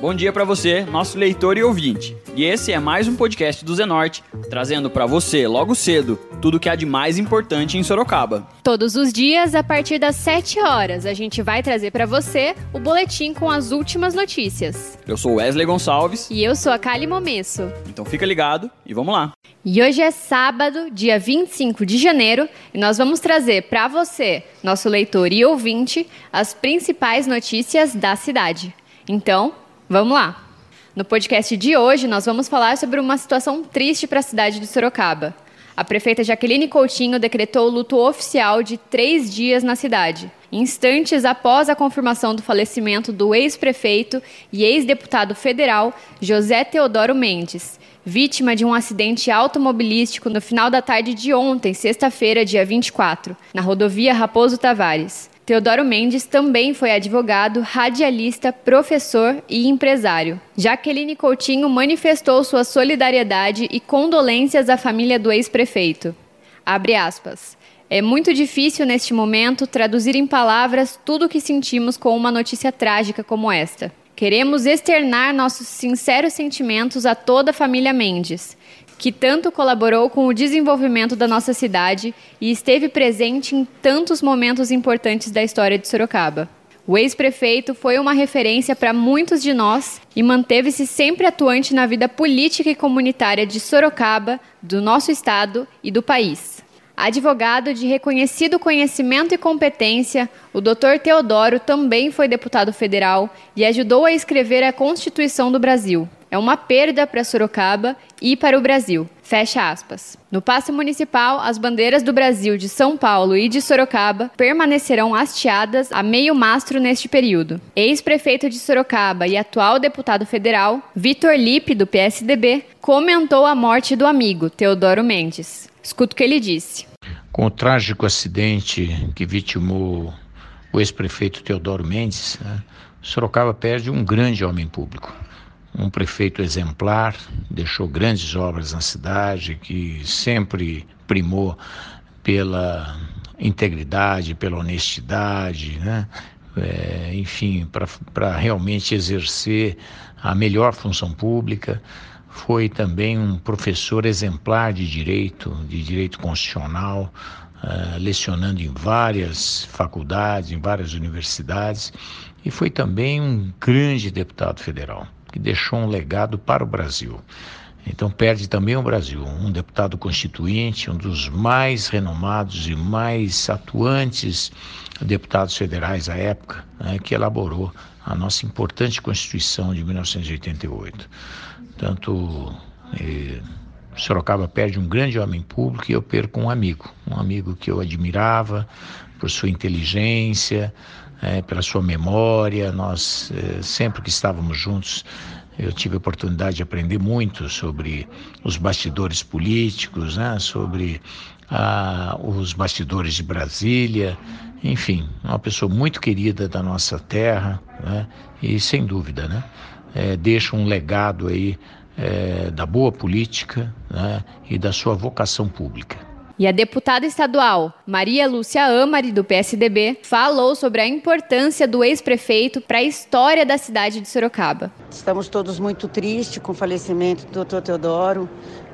Bom dia para você, nosso leitor e ouvinte. E esse é mais um podcast do Zenorte, trazendo para você, logo cedo, tudo o que há de mais importante em Sorocaba. Todos os dias, a partir das 7 horas, a gente vai trazer para você o boletim com as últimas notícias. Eu sou Wesley Gonçalves. E eu sou a Kali Momesso. Então fica ligado e vamos lá. E hoje é sábado, dia 25 de janeiro, e nós vamos trazer para você, nosso leitor e ouvinte, as principais notícias da cidade. Então, Vamos lá! No podcast de hoje, nós vamos falar sobre uma situação triste para a cidade de Sorocaba. A prefeita Jaqueline Coutinho decretou o luto oficial de três dias na cidade, instantes após a confirmação do falecimento do ex-prefeito e ex-deputado federal José Teodoro Mendes, vítima de um acidente automobilístico no final da tarde de ontem, sexta-feira, dia 24, na rodovia Raposo Tavares. Teodoro Mendes também foi advogado, radialista, professor e empresário. Jaqueline Coutinho manifestou sua solidariedade e condolências à família do ex-prefeito. Abre aspas. É muito difícil neste momento traduzir em palavras tudo o que sentimos com uma notícia trágica como esta. Queremos externar nossos sinceros sentimentos a toda a família Mendes que tanto colaborou com o desenvolvimento da nossa cidade e esteve presente em tantos momentos importantes da história de Sorocaba. O ex-prefeito foi uma referência para muitos de nós e manteve-se sempre atuante na vida política e comunitária de Sorocaba, do nosso estado e do país. Advogado de reconhecido conhecimento e competência, o Dr. Teodoro também foi deputado federal e ajudou a escrever a Constituição do Brasil. É uma perda para Sorocaba e para o Brasil. Fecha aspas. No passe municipal, as bandeiras do Brasil de São Paulo e de Sorocaba permanecerão hasteadas a meio mastro neste período. Ex-prefeito de Sorocaba e atual deputado federal, Vitor Lipe, do PSDB, comentou a morte do amigo, Teodoro Mendes. Escuta o que ele disse. Com o trágico acidente que vitimou o ex-prefeito Teodoro Mendes, né, Sorocaba perde um grande homem público um prefeito exemplar, deixou grandes obras na cidade, que sempre primou pela integridade, pela honestidade, né? É, enfim, para realmente exercer a melhor função pública. Foi também um professor exemplar de direito, de direito constitucional, uh, lecionando em várias faculdades, em várias universidades, e foi também um grande deputado federal que deixou um legado para o Brasil. Então perde também o Brasil, um deputado constituinte, um dos mais renomados e mais atuantes deputados federais à época, né, que elaborou a nossa importante Constituição de 1988. Tanto eh, Sorocaba perde um grande homem público e eu perco um amigo, um amigo que eu admirava por sua inteligência, é, pela sua memória. Nós, é, sempre que estávamos juntos, eu tive a oportunidade de aprender muito sobre os bastidores políticos, né, sobre ah, os bastidores de Brasília. Enfim, uma pessoa muito querida da nossa terra né, e, sem dúvida, né, é, deixa um legado aí é, da boa política né, e da sua vocação pública. E a deputada estadual Maria Lúcia Amari, do PSDB, falou sobre a importância do ex-prefeito para a história da cidade de Sorocaba. Estamos todos muito tristes com o falecimento do Dr. Teodoro.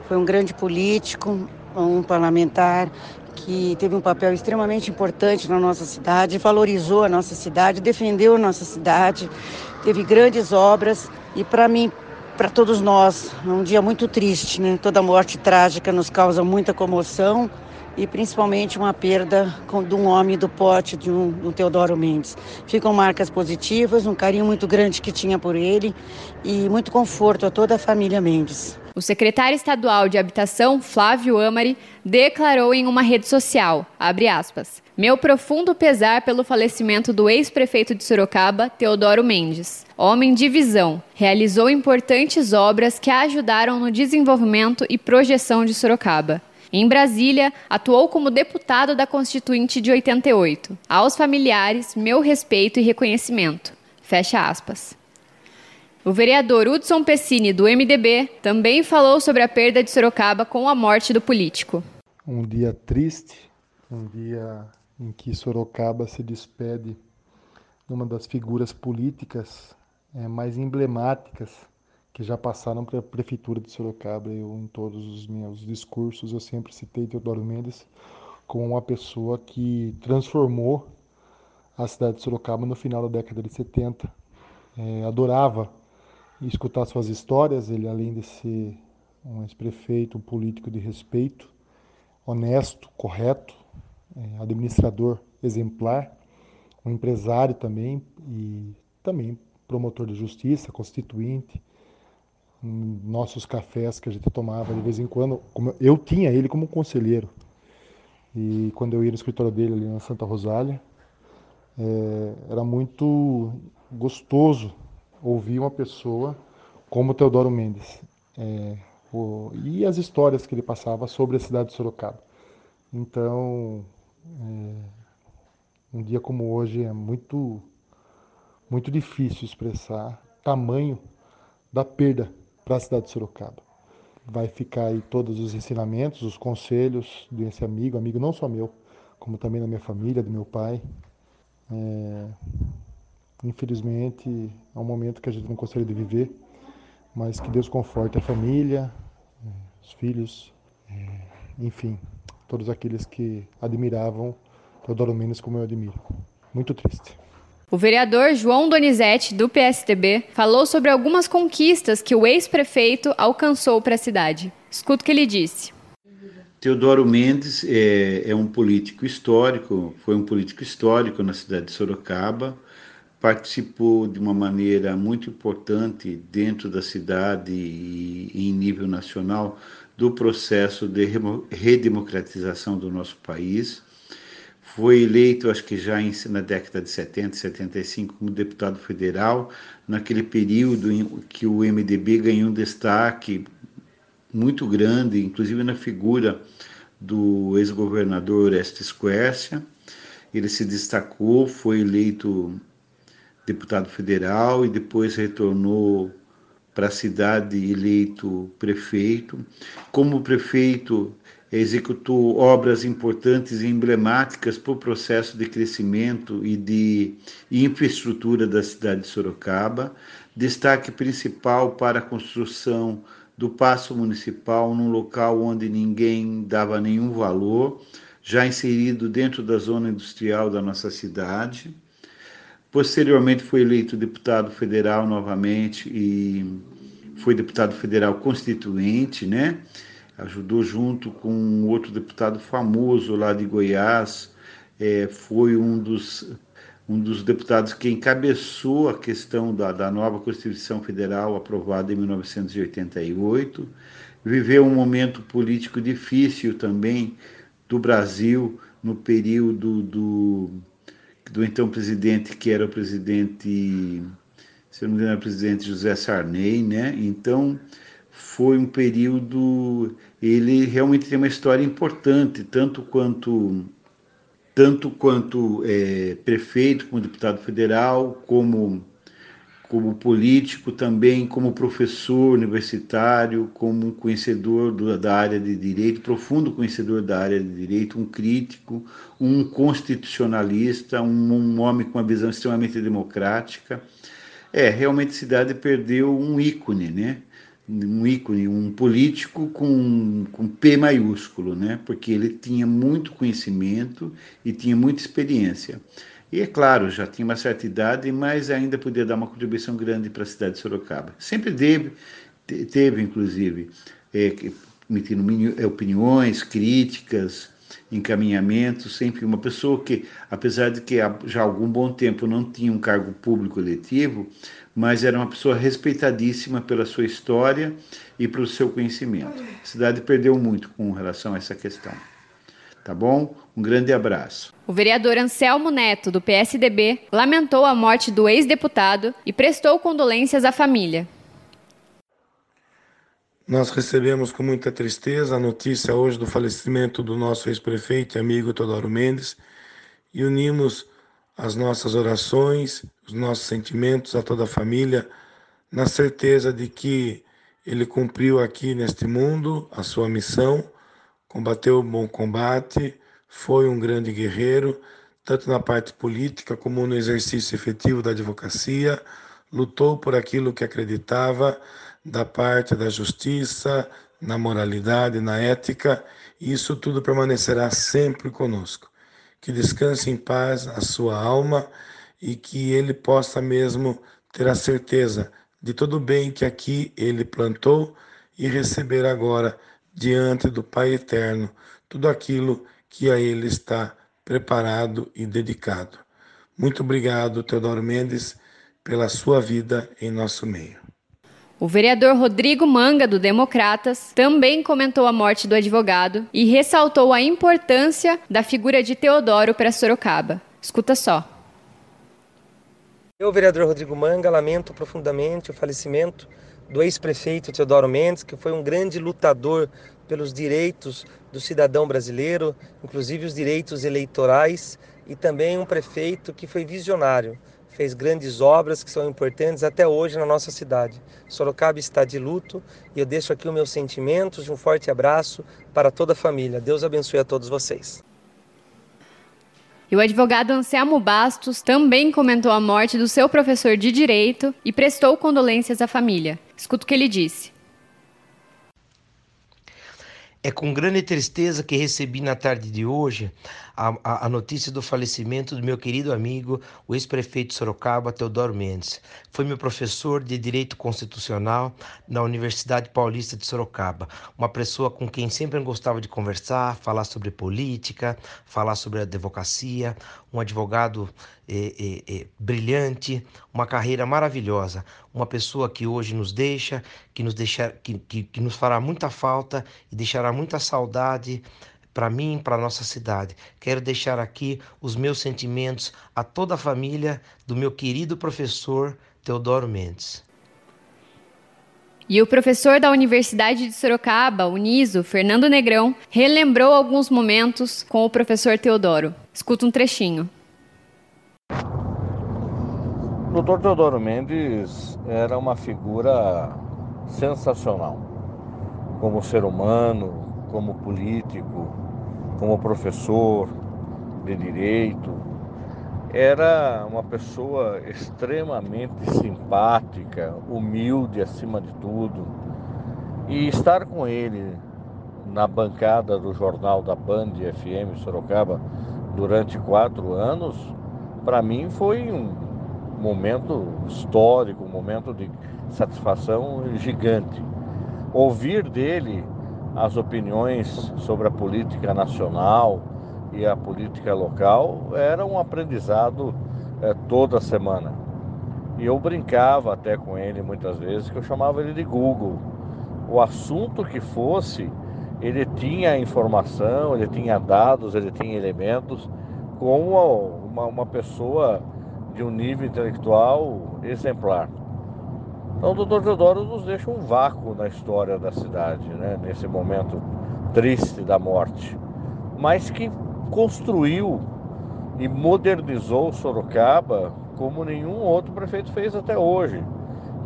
Foi um grande político, um parlamentar que teve um papel extremamente importante na nossa cidade, valorizou a nossa cidade, defendeu a nossa cidade, teve grandes obras e para mim para todos nós. É um dia muito triste, né? Toda morte trágica nos causa muita comoção e principalmente uma perda de um homem do pote de um, um Teodoro Mendes. Ficam marcas positivas, um carinho muito grande que tinha por ele e muito conforto a toda a família Mendes. O secretário estadual de Habitação, Flávio Amari, declarou em uma rede social, aspas, meu profundo pesar pelo falecimento do ex-prefeito de Sorocaba, Teodoro Mendes. Homem de visão, realizou importantes obras que ajudaram no desenvolvimento e projeção de Sorocaba. Em Brasília, atuou como deputado da Constituinte de 88. Aos familiares, meu respeito e reconhecimento. Fecha aspas. O vereador Hudson Pessini, do MDB, também falou sobre a perda de Sorocaba com a morte do político. Um dia triste, um dia em que Sorocaba se despede de uma das figuras políticas é, mais emblemáticas que já passaram para a prefeitura de Sorocaba. Eu, em todos os meus discursos, eu sempre citei Teodoro Mendes como uma pessoa que transformou a cidade de Sorocaba no final da década de 70. É, adorava escutar suas histórias, ele além de ser um ex-prefeito, um político de respeito, honesto, correto, é, administrador exemplar, um empresário também e também promotor de justiça, constituinte, nossos cafés que a gente tomava de vez em quando, eu tinha ele como conselheiro. E quando eu ia no escritório dele ali na Santa Rosália, é, era muito gostoso ouvir uma pessoa como Teodoro Mendes. É, o, e as histórias que ele passava sobre a cidade de Sorocaba. Então, é, um dia como hoje é muito, muito difícil expressar tamanho da perda para a cidade de Sorocaba. Vai ficar aí todos os ensinamentos, os conselhos desse amigo, amigo não só meu, como também da minha família, do meu pai. É, infelizmente, é um momento que a gente não gostaria de viver, mas que Deus conforte a família, é, os filhos, é, enfim, todos aqueles que admiravam Teodoro Mendes como eu admiro. Muito triste. O vereador João Donizete, do PSDB, falou sobre algumas conquistas que o ex-prefeito alcançou para a cidade. Escuta o que ele disse. Teodoro Mendes é, é, um político histórico, foi um político histórico na cidade de Sorocaba, participou de uma maneira muito importante dentro da cidade e, em nível nacional do processo de redemocratização do nosso país foi eleito, acho que já na década de 70, 75, como deputado federal, naquele período em que o MDB ganhou um destaque muito grande, inclusive na figura do ex-governador Estes Quercia. Ele se destacou, foi eleito deputado federal e depois retornou para a cidade eleito prefeito. Como prefeito, executou obras importantes e emblemáticas para o processo de crescimento e de infraestrutura da cidade de Sorocaba. Destaque principal para a construção do Paço Municipal num local onde ninguém dava nenhum valor, já inserido dentro da zona industrial da nossa cidade. Posteriormente foi eleito deputado federal novamente e foi deputado federal constituinte, né? ajudou junto com outro deputado famoso lá de Goiás, é, foi um dos, um dos deputados que encabeçou a questão da, da nova Constituição Federal aprovada em 1988, viveu um momento político difícil também do Brasil no período do, do então presidente, que era o presidente, se não me engano, era o presidente José Sarney, né? Então, foi um período, ele realmente tem uma história importante, tanto quanto tanto quanto é, prefeito, como deputado federal, como como político também, como professor universitário, como conhecedor do, da área de direito, profundo conhecedor da área de direito, um crítico, um constitucionalista, um, um homem com uma visão extremamente democrática. É, realmente a cidade perdeu um ícone, né? um ícone, um político com, com P maiúsculo, né? porque ele tinha muito conhecimento e tinha muita experiência. E é claro, já tinha uma certa idade, mas ainda podia dar uma contribuição grande para a cidade de Sorocaba. Sempre teve, teve inclusive, é, emitindo é, opiniões, críticas, encaminhamentos, sempre uma pessoa que, apesar de que já há algum bom tempo não tinha um cargo público eletivo, mas era uma pessoa respeitadíssima pela sua história e pelo seu conhecimento. A cidade perdeu muito com relação a essa questão. Tá bom? Um grande abraço. O vereador Anselmo Neto, do PSDB, lamentou a morte do ex-deputado e prestou condolências à família. Nós recebemos com muita tristeza a notícia hoje do falecimento do nosso ex-prefeito e amigo Teodoro Mendes e unimos as nossas orações, os nossos sentimentos a toda a família, na certeza de que ele cumpriu aqui neste mundo a sua missão, combateu o bom combate, foi um grande guerreiro, tanto na parte política como no exercício efetivo da advocacia, lutou por aquilo que acreditava da parte da justiça, na moralidade, na ética, e isso tudo permanecerá sempre conosco. Que descanse em paz a sua alma e que ele possa mesmo ter a certeza de todo o bem que aqui ele plantou e receber agora diante do Pai eterno tudo aquilo que a ele está preparado e dedicado. Muito obrigado, Teodoro Mendes, pela sua vida em nosso meio. O vereador Rodrigo Manga, do Democratas, também comentou a morte do advogado e ressaltou a importância da figura de Teodoro para Sorocaba. Escuta só. Eu, vereador Rodrigo Manga, lamento profundamente o falecimento do ex-prefeito Teodoro Mendes, que foi um grande lutador pelos direitos do cidadão brasileiro, inclusive os direitos eleitorais, e também um prefeito que foi visionário, fez grandes obras que são importantes até hoje na nossa cidade. Sorocaba está de luto e eu deixo aqui os meus sentimentos um forte abraço para toda a família. Deus abençoe a todos vocês. E o advogado Anselmo Bastos também comentou a morte do seu professor de direito e prestou condolências à família. Escuta o que ele disse. É com grande tristeza que recebi na tarde de hoje a, a, a, notícia do falecimento do meu querido amigo, o ex-prefeito de Sorocaba, Teodoro Mendes. Foi meu professor de Direito Constitucional na Universidade Paulista de Sorocaba. Uma pessoa com quem sempre gostava de conversar, falar sobre política, falar sobre advocacia, um advogado eh, eh, eh, brilhante, uma carreira maravilhosa, uma pessoa que hoje nos deixa, que nos, deixar, que, que, que nos fará muita falta e deixará muita saudade para mim, para nossa cidade. Quero deixar aqui os meus sentimentos a toda a família do meu querido professor Teodoro Mendes. E o professor da Universidade de Sorocaba, Uniso, Fernando Negrão, relembrou alguns momentos com o professor Teodoro. Escuta um trechinho. O Dr. Teodoro Mendes era uma figura sensacional, como ser humano, como político, como professor de direito. Era uma pessoa extremamente simpática, humilde acima de tudo. E estar com ele na bancada do jornal da Band FM Sorocaba durante quatro anos, para mim foi um momento histórico, um momento de satisfação gigante. Ouvir dele as opiniões sobre a política nacional e a política local era um aprendizado é, toda semana. E eu brincava até com ele muitas vezes, que eu chamava ele de Google. O assunto que fosse, ele tinha informação, ele tinha dados, ele tinha elementos, como uma, uma pessoa de um nível intelectual exemplar. Então o doutor Teodoro nos deixa um vácuo na história da cidade, né? nesse momento triste da morte, mas que construiu e modernizou Sorocaba como nenhum outro prefeito fez até hoje.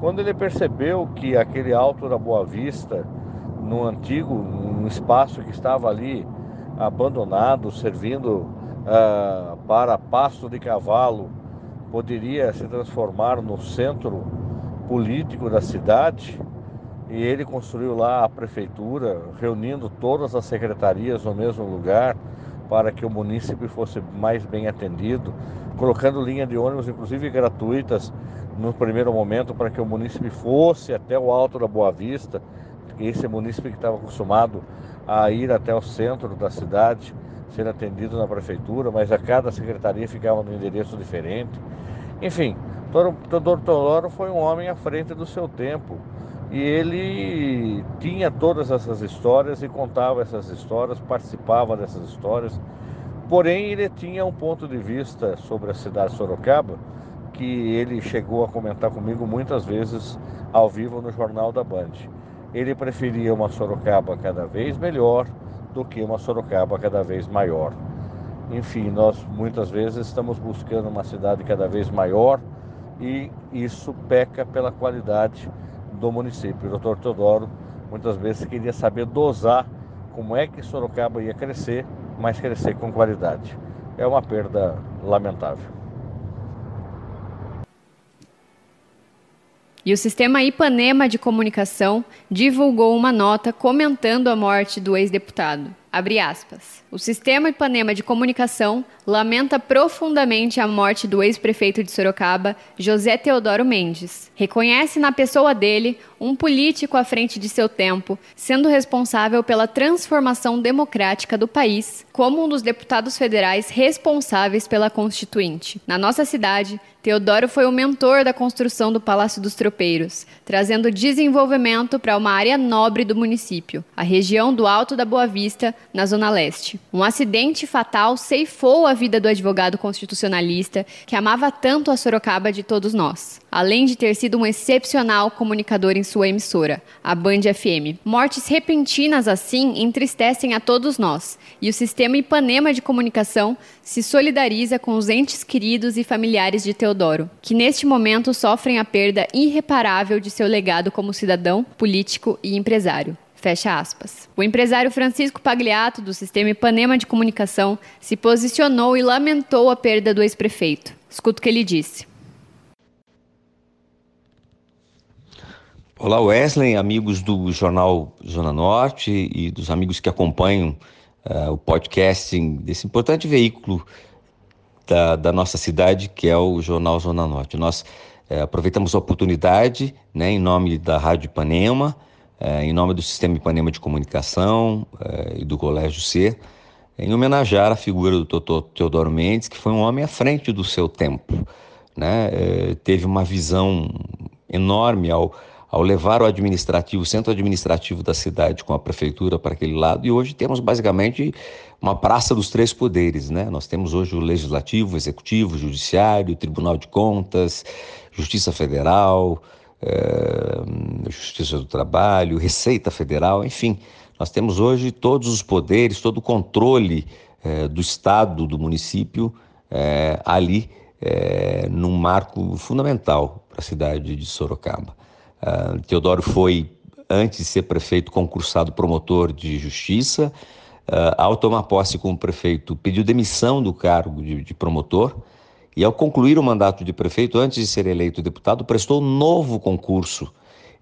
Quando ele percebeu que aquele alto da Boa Vista, no antigo, um espaço que estava ali abandonado, servindo uh, para pasto de cavalo, poderia se transformar no centro político da cidade e ele construiu lá a prefeitura, reunindo todas as secretarias no mesmo lugar para que o município fosse mais bem atendido, colocando linha de ônibus, inclusive gratuitas, no primeiro momento, para que o município fosse até o alto da Boa Vista, esse município que estava acostumado a ir até o centro da cidade, ser atendido na prefeitura, mas a cada secretaria ficava num endereço diferente. Enfim, Teodoro Teodoro foi um homem à frente do seu tempo e ele tinha todas essas histórias e contava essas histórias, participava dessas histórias. Porém, ele tinha um ponto de vista sobre a cidade de Sorocaba que ele chegou a comentar comigo muitas vezes ao vivo no Jornal da Band. Ele preferia uma Sorocaba cada vez melhor do que uma Sorocaba cada vez maior. Enfim, nós muitas vezes estamos buscando uma cidade cada vez maior e isso peca pela qualidade do município. O doutor Teodoro muitas vezes queria saber dosar como é que Sorocaba ia crescer, mas crescer com qualidade. É uma perda lamentável. E o sistema Ipanema de comunicação divulgou uma nota comentando a morte do ex-deputado. Abre aspas. O sistema Ipanema de comunicação lamenta profundamente a morte do ex-prefeito de Sorocaba, José Teodoro Mendes. Reconhece na pessoa dele um político à frente de seu tempo, sendo responsável pela transformação democrática do país, como um dos deputados federais responsáveis pela Constituinte. Na nossa cidade, Teodoro foi o mentor da construção do Palácio dos Tropeiros, trazendo desenvolvimento para uma área nobre do município, a região do Alto da Boa Vista, na Zona Leste. Um acidente fatal ceifou a vida do advogado constitucionalista que amava tanto a Sorocaba de todos nós, além de ter sido um excepcional comunicador em sua emissora, a Band FM. Mortes repentinas assim entristecem a todos nós, e o sistema Ipanema de comunicação se solidariza com os entes queridos e familiares de Teodoro, que neste momento sofrem a perda irreparável de seu legado como cidadão, político e empresário. Fecha aspas. O empresário Francisco Pagliato, do Sistema Ipanema de Comunicação, se posicionou e lamentou a perda do ex-prefeito. Escuta o que ele disse. Olá, Wesley, amigos do Jornal Zona Norte e dos amigos que acompanham uh, o podcasting desse importante veículo da, da, nossa cidade, que é o Jornal Zona Norte. Nós uh, aproveitamos a oportunidade, né, em nome da Rádio Ipanema, é, em nome do Sistema Ipanema de Comunicação e do Colégio C, em homenagear a figura do Dr. Teodoro Mendes, que foi um homem à frente do seu tempo. Né? Teve uma visão enorme ao, ao levar o administrativo, o centro administrativo da cidade com a prefeitura para aquele lado, e hoje temos basicamente uma praça dos três poderes. Né? Nós temos hoje o Legislativo, o Executivo, o Judiciário, o Tribunal de Contas, Justiça Federal, é, Justiça do Trabalho, Receita Federal, enfim, nós temos hoje todos os poderes, todo o controle é, do Estado, do município, é, ali num marco fundamental para a cidade de Sorocaba. Teodoro foi, antes de ser prefeito, concursado promotor de justiça. ao tomar posse como prefeito, pediu demissão do cargo de, de promotor e, ao concluir o mandato de prefeito, antes de ser eleito deputado, prestou um novo concurso.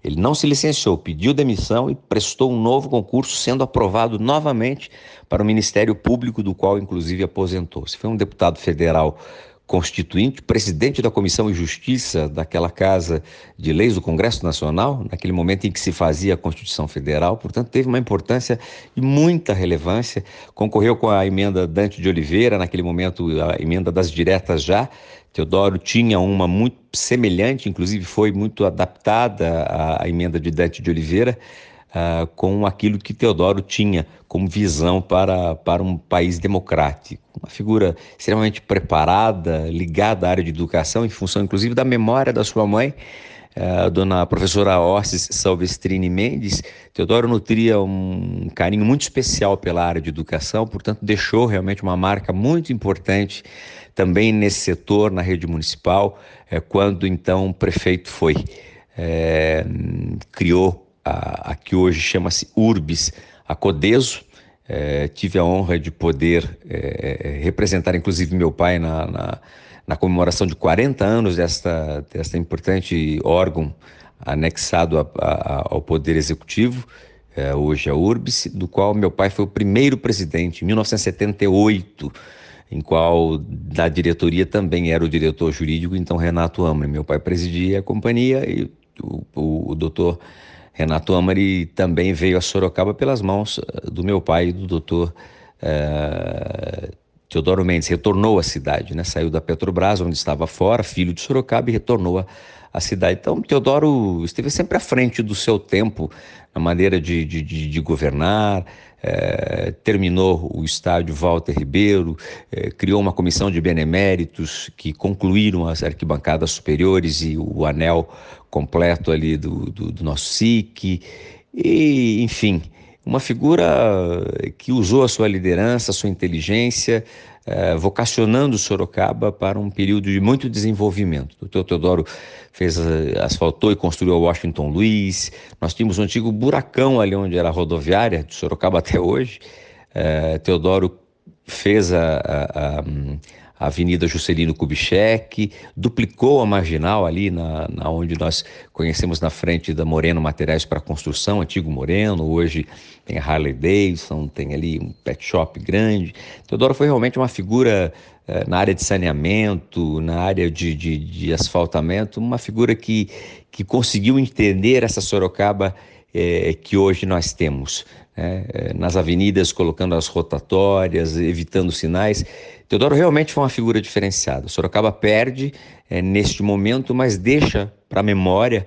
Ele não se licenciou, pediu demissão e prestou um novo concurso, sendo aprovado novamente para o Ministério Público, do qual, inclusive, aposentou-se. Foi um deputado federal constituinte, presidente da Comissão de Justiça daquela Casa de Leis do Congresso Nacional, naquele momento em que se fazia a Constituição Federal, portanto, teve uma importância e muita relevância. Concorreu com a emenda Dante de Oliveira, naquele momento, a emenda das diretas já. Teodoro tinha uma muito semelhante, inclusive foi muito adaptada à emenda de Dante de Oliveira uh, com aquilo que Teodoro tinha como visão para, para um país democrático. Uma figura extremamente preparada, ligada à área de educação, em função inclusive da memória da sua mãe, a uh, dona professora Orsis Salvestrini Mendes, Teodoro nutria um carinho muito especial pela área de educação, portanto, deixou realmente uma marca muito importante também nesse setor, na rede municipal, eh, quando então prefeito foi. É, criou a, a que hoje chama-se Urbis, a Codeso. É, tive a honra de poder é, representar, inclusive, meu pai na, na, na, comemoração de 40 anos desta, desta importante órgão anexado a, a, ao Poder Executivo, é, hoje a Urbis, do qual meu pai foi o primeiro presidente, em 1978, em qual da diretoria também era o diretor jurídico, então Renato Amre. Meu pai presidia a companhia e o, o, o doutor Renato Amari também veio a Sorocaba pelas mãos eh, do meu pai e do doutor é, Teodoro Mendes. Retornou à cidade, né? saiu da Petrobras, onde estava fora, filho de Sorocaba, e retornou à, cidade. Então, Teodoro esteve sempre à frente do seu tempo, na maneira de, de, de, de governar, é, terminou o estádio Walter Ribeiro, criou uma comissão de beneméritos que concluíram as arquibancadas superiores e o anel completo ali do, do, do nosso SIC, e, enfim, uma figura que usou a sua liderança, a sua inteligência, eh, vocacionando Sorocaba para um período de muito desenvolvimento. O Dr. Teodoro fez, eh, asfaltou e construiu a Washington Luiz. Nós tínhamos um antigo buracão ali onde era a rodoviária, de Sorocaba até hoje. Eh, Teodoro fez a, a, a a Avenida Juscelino Kubitschek, duplicou a marginal ali na, na onde nós conhecemos na frente da Moreno Materiais para Construção, antigo Moreno, hoje tem a Harley Davidson, tem ali um pet shop grande. Teodoro foi realmente uma figura eh, na área de saneamento, na área de, de, de asfaltamento, uma figura que, que conseguiu entender essa Sorocaba eh, que hoje nós temos. Eh, nas avenidas, colocando as rotatórias, evitando sinais. Teodoro realmente foi uma figura diferenciada. Sorocaba perde é, neste momento, mas deixa para a memória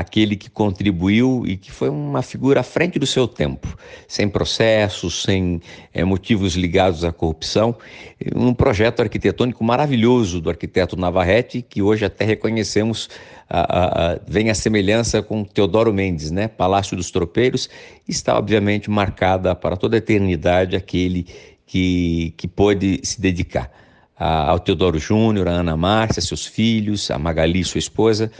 aquele que contribuiu e que foi uma figura à frente do seu tempo, sem processos, sem é, motivos ligados à corrupção. Um projeto arquitetônico maravilhoso do arquiteto Navarrete, que hoje até reconhecemos a, a, a, vem a semelhança com Teodoro Mendes, né? Palácio dos Tropeiros, está obviamente marcada para toda a eternidade aquele que, que pôde se dedicar ao Teodoro Júnior, a Ana Márcia, seus filhos, a Magali, sua esposa,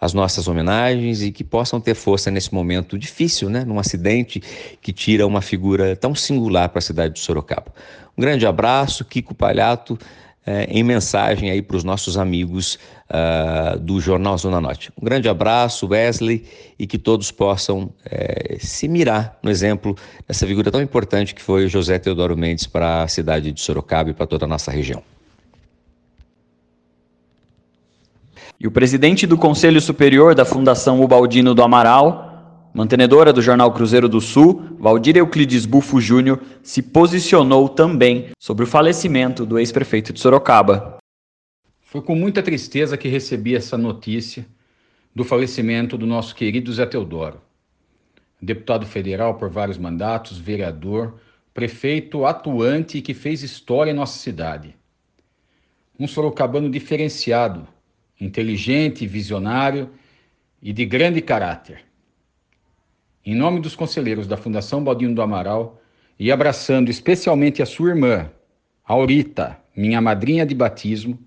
as nossas homenagens e que possam ter força nesse momento difícil, né? num acidente que tira uma figura tão singular para a cidade de Sorocaba. Um grande abraço, Kiko Palhato, eh, em mensagem aí para os nossos amigos uh, do Jornal Zona Norte. Um grande abraço, Wesley, e que todos possam eh, se mirar no exemplo dessa figura tão importante que foi José Teodoro Mendes para a cidade de Sorocaba e para toda a nossa região. E o presidente do Conselho Superior da Fundação Ubaldino do Amaral, mantenedora do jornal Cruzeiro do Sul, Valdir Euclides Bufo Júnior, se posicionou também sobre o falecimento do ex-prefeito de Sorocaba. Foi com muita tristeza que recebi essa notícia do falecimento do nosso querido Zé Teodoro. Deputado federal por vários mandatos, vereador, prefeito atuante que fez história em nossa cidade. Um sorocabano diferenciado, inteligente, visionário e de grande caráter em nome dos conselheiros da Fundação Baldino do Amaral e abraçando especialmente a sua irmã, Aurita, minha madrinha de batismo,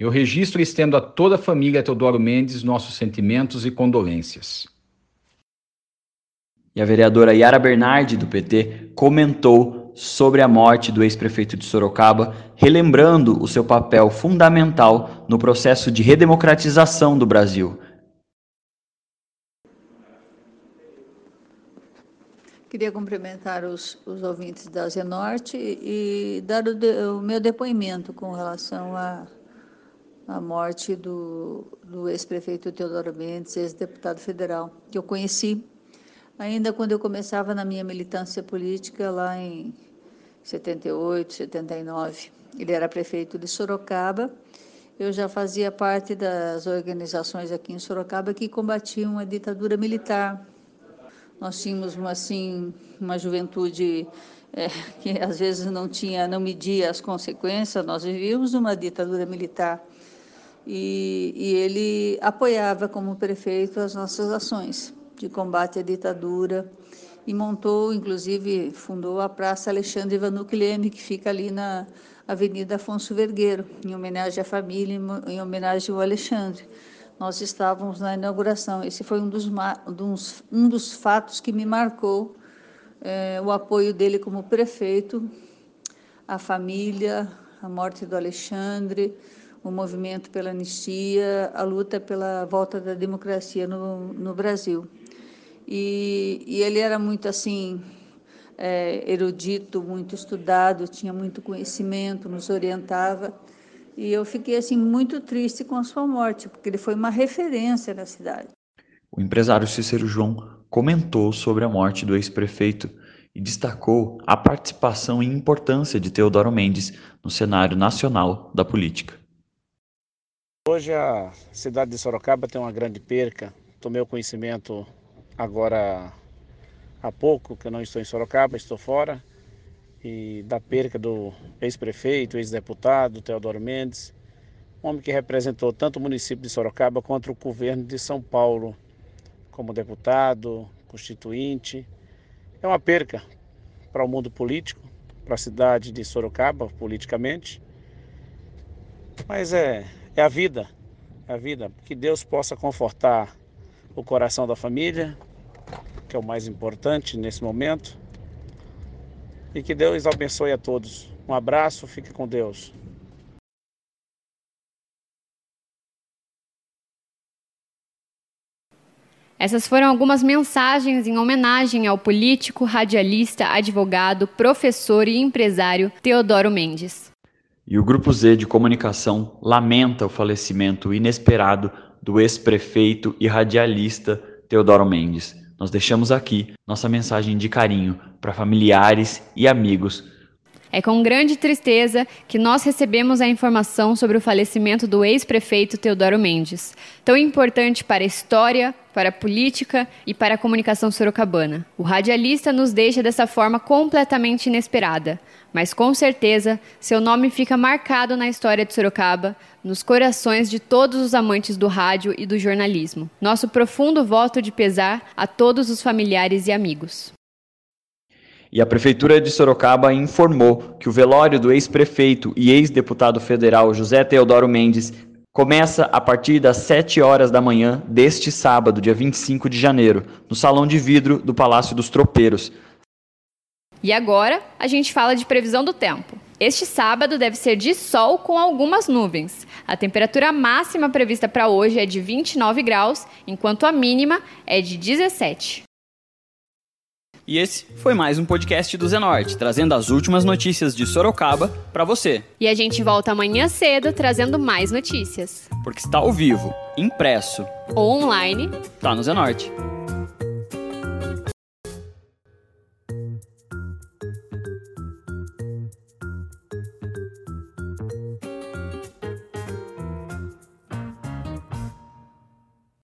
eu registro e estendo a toda a família Teodoro Mendes nossos sentimentos e condolências. E a vereadora Yara Bernardi, do PT, comentou sobre a morte do ex-prefeito de Sorocaba, relembrando o seu papel fundamental no processo de redemocratização do Brasil, Queria cumprimentar os, os ouvintes da Zenorte e dar o, de, o meu depoimento com relação à, à morte do, do ex-prefeito Teodoro Mendes, ex-deputado federal, que eu conheci ainda quando eu começava na minha militância política lá em 78, 79. Ele era prefeito de Sorocaba. Eu já fazia parte das organizações aqui em Sorocaba que combatiam a ditadura militar nós tínhamos assim uma juventude é, que às vezes não tinha, não media as consequências. Nós vivíamos numa ditadura militar e, e ele apoiava como prefeito as nossas ações de combate à ditadura e montou, inclusive, fundou a Praça Alexandre Vanuc Leme, que fica ali na Avenida Afonso Vergueiro, em homenagem à família, em homenagem ao Alexandre nós estávamos na inauguração. Esse foi um dos, um dos fatos que me marcou é, o apoio dele como prefeito, a família, a morte do Alexandre, o movimento pela anistia, a luta pela volta da democracia no, no Brasil. E, e ele era muito assim é, erudito, muito estudado, tinha muito conhecimento, nos orientava. E eu fiquei assim muito triste com a sua morte, porque ele foi uma referência na cidade. O empresário Cícero João comentou sobre a morte do ex-prefeito e destacou a participação e importância de Teodoro Mendes no cenário nacional da política. Hoje a cidade de Sorocaba tem uma grande perca. Tomei o conhecimento agora há pouco, que eu não estou em Sorocaba, estou fora e da perca do ex-prefeito, ex-deputado Teodoro Mendes, homem que representou tanto o município de Sorocaba quanto o governo de São Paulo, como deputado, constituinte. É uma perca para o mundo político, para a cidade de Sorocaba, politicamente. Mas é, é a vida, é a vida. Que Deus possa confortar o coração da família, que é o mais importante nesse momento. E que Deus abençoe a todos. Um abraço, fique com Deus. Essas foram algumas mensagens em homenagem ao político, radialista, advogado, professor e empresário Teodoro Mendes. E o Grupo Z de Comunicação lamenta o falecimento inesperado do ex-prefeito e radialista Teodoro Mendes. Nós deixamos aqui nossa mensagem de carinho para familiares e amigos é com grande tristeza que nós recebemos a informação sobre o falecimento do ex-prefeito Teodoro Mendes, tão importante para a história, para a política e para a comunicação sorocabana. O radialista nos deixa dessa forma completamente inesperada, mas com certeza seu nome fica marcado na história de Sorocaba, nos corações de todos os amantes do rádio e do jornalismo. Nosso profundo voto de pesar a todos os familiares e amigos. E a Prefeitura de Sorocaba informou que o velório do ex-prefeito e ex-deputado federal José Teodoro Mendes começa a partir das 7 horas da manhã deste sábado, dia 25 de janeiro, no Salão de Vidro do Palácio dos Tropeiros. E agora a gente fala de previsão do tempo. Este sábado deve ser de sol com algumas nuvens. A temperatura máxima prevista para hoje é de 29 graus, enquanto a mínima é de 17. E esse foi mais um podcast do Zenorte, trazendo as últimas notícias de Sorocaba para você. E a gente volta amanhã cedo trazendo mais notícias. Porque está ao vivo, impresso ou online, tá no Zenorte.